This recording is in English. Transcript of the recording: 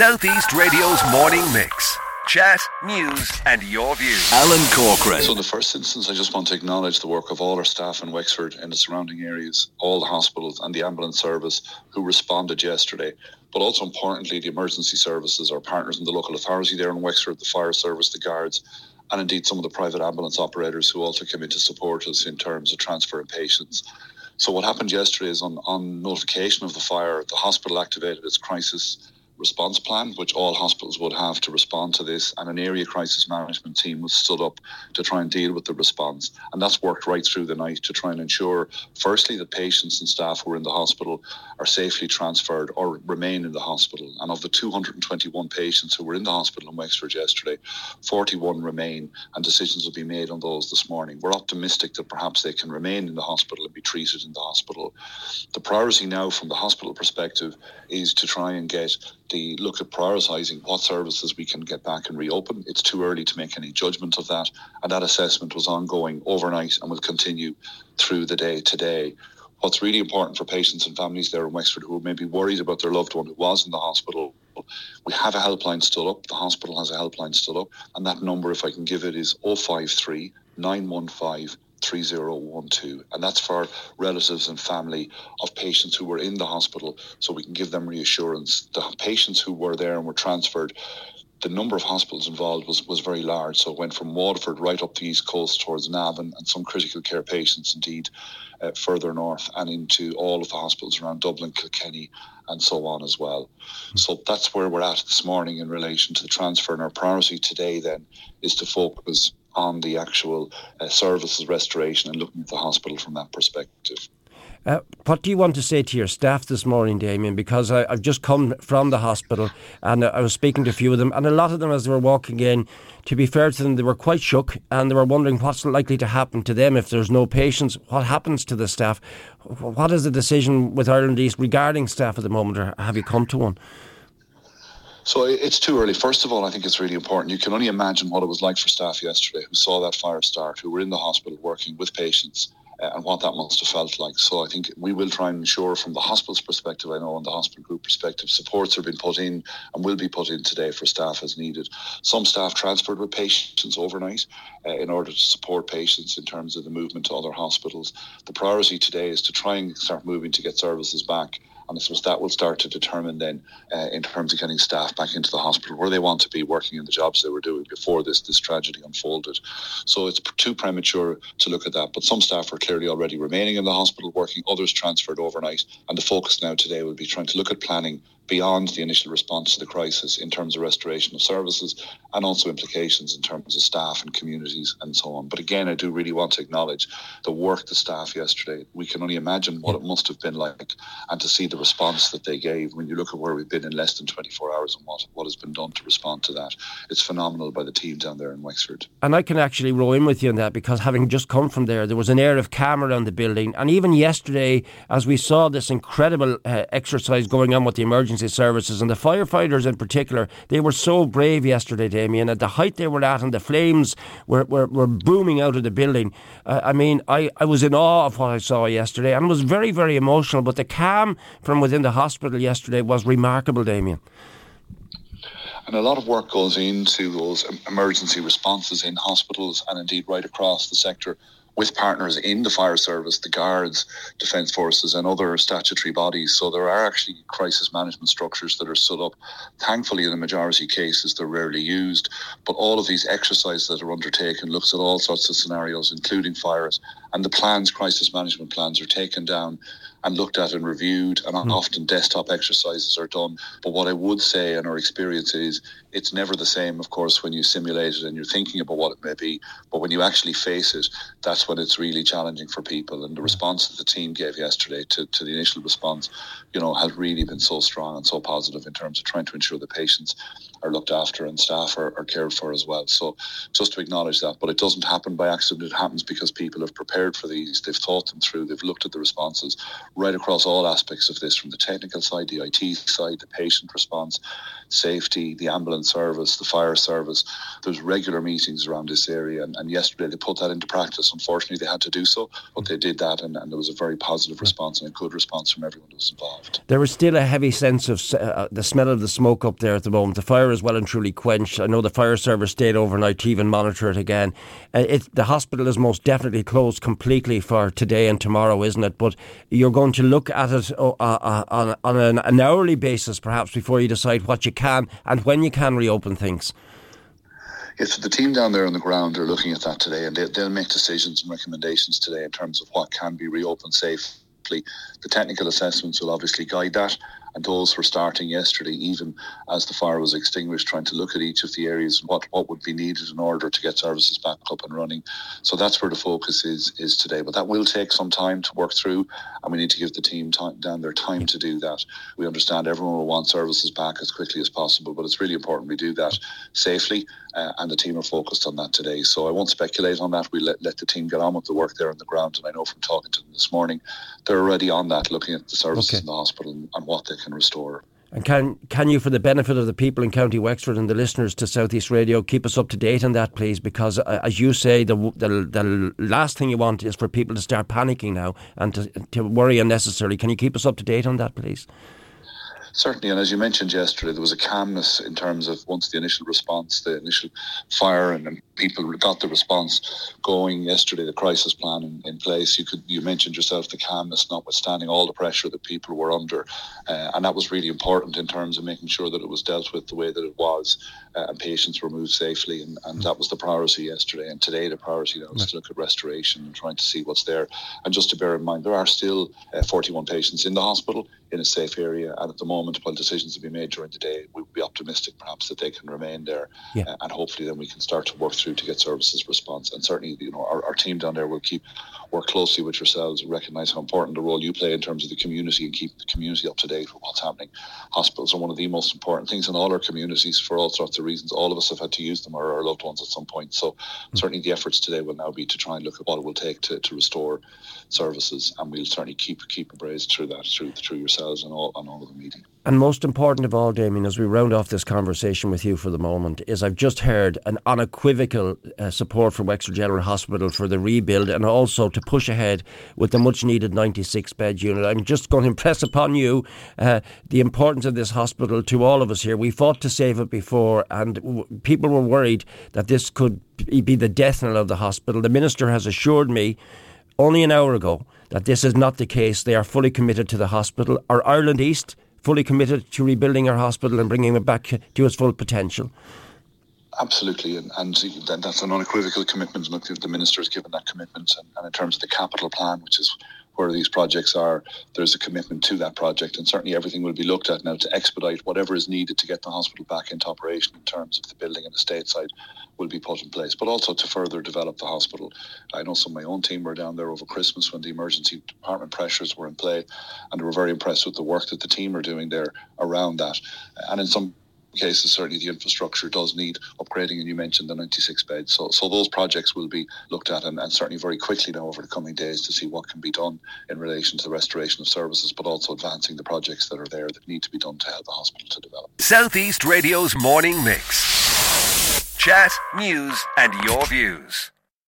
Southeast Radio's morning mix. Chat, news, and your views. Alan Corcoran. So, in the first instance, I just want to acknowledge the work of all our staff in Wexford and the surrounding areas, all the hospitals and the ambulance service who responded yesterday. But also importantly, the emergency services, our partners in the local authority there in Wexford, the fire service, the guards, and indeed some of the private ambulance operators who also came in to support us in terms of transferring patients. So what happened yesterday is on, on notification of the fire, the hospital activated its crisis response plan, which all hospitals would have to respond to this, and an area crisis management team was stood up to try and deal with the response. And that's worked right through the night to try and ensure, firstly, that patients and staff who are in the hospital are safely transferred or remain in the hospital. And of the 221 patients who were in the hospital in Wexford yesterday, 41 remain, and decisions will be made on those this morning. We're optimistic that perhaps they can remain in the hospital and be treated in the hospital. The priority now, from the hospital perspective, is to try and get the look at prioritising what services we can get back and reopen. It's too early to make any judgment of that, and that assessment was ongoing overnight and will continue through the day today. What's really important for patients and families there in Wexford who may be worried about their loved one who was in the hospital, we have a helpline still up. The hospital has a helpline still up, and that number, if I can give it, is 053 915 3012. And that's for relatives and family of patients who were in the hospital so we can give them reassurance. The patients who were there and were transferred the number of hospitals involved was, was very large. So it went from Waterford right up the east coast towards Navan and some critical care patients indeed uh, further north and into all of the hospitals around Dublin, Kilkenny, and so on as well. Mm-hmm. So that's where we're at this morning in relation to the transfer. And our priority today then is to focus on the actual uh, services restoration and looking at the hospital from that perspective. Uh, what do you want to say to your staff this morning, Damien? Because I, have just come from the hospital and I was speaking to a few of them, and a lot of them, as they were walking in, to be fair to them, they were quite shook and they were wondering what's likely to happen to them if there's no patients. What happens to the staff? What is the decision with Ireland East regarding staff at the moment, or have you come to one? So it's too early. First of all, I think it's really important. You can only imagine what it was like for staff yesterday who saw that fire start, who were in the hospital working with patients, uh, and what that must have felt like. So I think we will try and ensure, from the hospital's perspective, I know, and the hospital group perspective, supports are being put in and will be put in today for staff as needed. Some staff transferred with patients overnight uh, in order to support patients in terms of the movement to other hospitals. The priority today is to try and start moving to get services back and I suppose that will start to determine then, uh, in terms of getting staff back into the hospital where they want to be working in the jobs they were doing before this this tragedy unfolded. So it's too premature to look at that. But some staff are clearly already remaining in the hospital working, others transferred overnight. And the focus now today will be trying to look at planning beyond the initial response to the crisis in terms of restoration of services and also implications in terms of staff and communities and so on. But again, I do really want to acknowledge the work the staff yesterday. We can only imagine what it must have been like and to see the response that they gave when you look at where we've been in less than 24 hours and what, what has been done to respond to that. It's phenomenal by the team down there in Wexford. And I can actually row in with you on that because having just come from there, there was an air of calm around the building. And even yesterday, as we saw this incredible uh, exercise going on with the emergency emergency services and the firefighters in particular, they were so brave yesterday, Damien. At the height they were at and the flames were, were, were booming out of the building. Uh, I mean, I, I was in awe of what I saw yesterday and was very, very emotional. But the calm from within the hospital yesterday was remarkable, Damien. And a lot of work goes into those emergency responses in hospitals and indeed right across the sector with partners in the fire service, the guards, defence forces, and other statutory bodies. So there are actually crisis management structures that are set up. Thankfully, in the majority of cases, they're rarely used. But all of these exercises that are undertaken looks at all sorts of scenarios, including fires. And the plans, crisis management plans, are taken down and looked at and reviewed, and mm. often desktop exercises are done. But what I would say, and our experience is, it's never the same, of course, when you simulate it and you're thinking about what it may be. But when you actually face it, that's when it's really challenging for people. And the mm. response that the team gave yesterday to, to the initial response, you know, has really been so strong and so positive in terms of trying to ensure the patients are looked after and staff are, are cared for as well. So just to acknowledge that, but it doesn't happen by accident. It happens because people have prepared for these. They've thought them through. They've looked at the responses right across all aspects of this from the technical side, the IT side, the patient response, safety, the ambulance service, the fire service. There's regular meetings around this area, and, and yesterday they put that into practice. Unfortunately, they had to do so, but they did that, and, and there was a very positive response and a good response from everyone who was involved. There is still a heavy sense of uh, the smell of the smoke up there at the moment. The fire is well and truly quenched. I know the fire service stayed overnight to even monitor it again. Uh, it, the hospital is most definitely closed completely for today and tomorrow, isn't it? But you're going to look at it uh, uh, on, on an, an hourly basis, perhaps, before you decide what you can and when you can reopen things. Yes, the team down there on the ground are looking at that today, and they, will make decisions and recommendations today in terms of what can be reopened safely. The technical assessments will obviously guide that, and those were starting yesterday, even as the fire was extinguished, trying to look at each of the areas and what, what would be needed in order to get services back up and running. So that's where the focus is is today. But that will take some time to work through, and we need to give the team time, down their time to do that. We understand everyone will want services back as quickly as possible, but it's really important we do that safely, uh, and the team are focused on that today. So I won't speculate on that. We let, let the team get on with the work there on the ground, and I know from talking to them this morning, they're already on that, looking at the services okay. in the hospital and, and what they can restore. And can can you, for the benefit of the people in County Wexford and the listeners to Southeast Radio, keep us up to date on that, please? Because uh, as you say, the, the the last thing you want is for people to start panicking now and to, to worry unnecessarily. Can you keep us up to date on that, please? Certainly, and as you mentioned yesterday, there was a calmness in terms of once the initial response, the initial fire, and, people got the response going yesterday, the crisis plan in, in, place. You could you mentioned yourself the calmness, notwithstanding all the pressure that people were under, uh, and that was really important in terms of making sure that it was dealt with the way that it was, uh, and patients were moved safely, and, and that was the priority yesterday. And today, the priority now is to look at restoration and trying to see what's there. And just to bear in mind, there are still uh, 41 patients in the hospital in a safe area, and at the moment while decisions will be made during the day, we'll be optimistic perhaps that they can remain there, yeah. uh, and hopefully then we can start to work through to get services response. And certainly, you know, our, our team down there will keep work closely with yourselves, recognise how important the role you play in terms of the community and keep the community up to date with what's happening. Hospitals are one of the most important things in all our communities for all sorts of reasons. All of us have had to use them or our loved ones at some point. So mm-hmm. certainly the efforts today will now be to try and look at what it will take to, to restore services, and we'll certainly keep keep abreast through that through through yourselves and all and all of the meeting. And most important of all, Damien, as we round off this conversation with you for the moment, is I've just heard an unequivocal uh, support from Wexford General Hospital for the rebuild and also to push ahead with the much needed 96 bed unit. I'm just going to impress upon you uh, the importance of this hospital to all of us here. We fought to save it before, and w- people were worried that this could be the death knell of the hospital. The Minister has assured me only an hour ago that this is not the case. They are fully committed to the hospital. Our Ireland East fully committed to rebuilding our hospital and bringing it back to its full potential? Absolutely, and, and that's an unequivocal commitment. and The minister has given that commitment, and, and in terms of the capital plan, which is where these projects are, there's a commitment to that project, and certainly everything will be looked at now to expedite whatever is needed to get the hospital back into operation in terms of the building and the state side will be put in place, but also to further develop the hospital. I know some of my own team were down there over Christmas when the emergency department pressures were in play, and they were very impressed with the work that the team are doing there around that. And in some cases, certainly the infrastructure does need upgrading, and you mentioned the 96 beds. So, so those projects will be looked at, and, and, certainly very quickly now over the coming days to see what can be done in relation to the restoration of services, but also advancing the projects that are there that need to be done to help the hospital to develop. Southeast Radio's morning mix. Chat, news, and your views.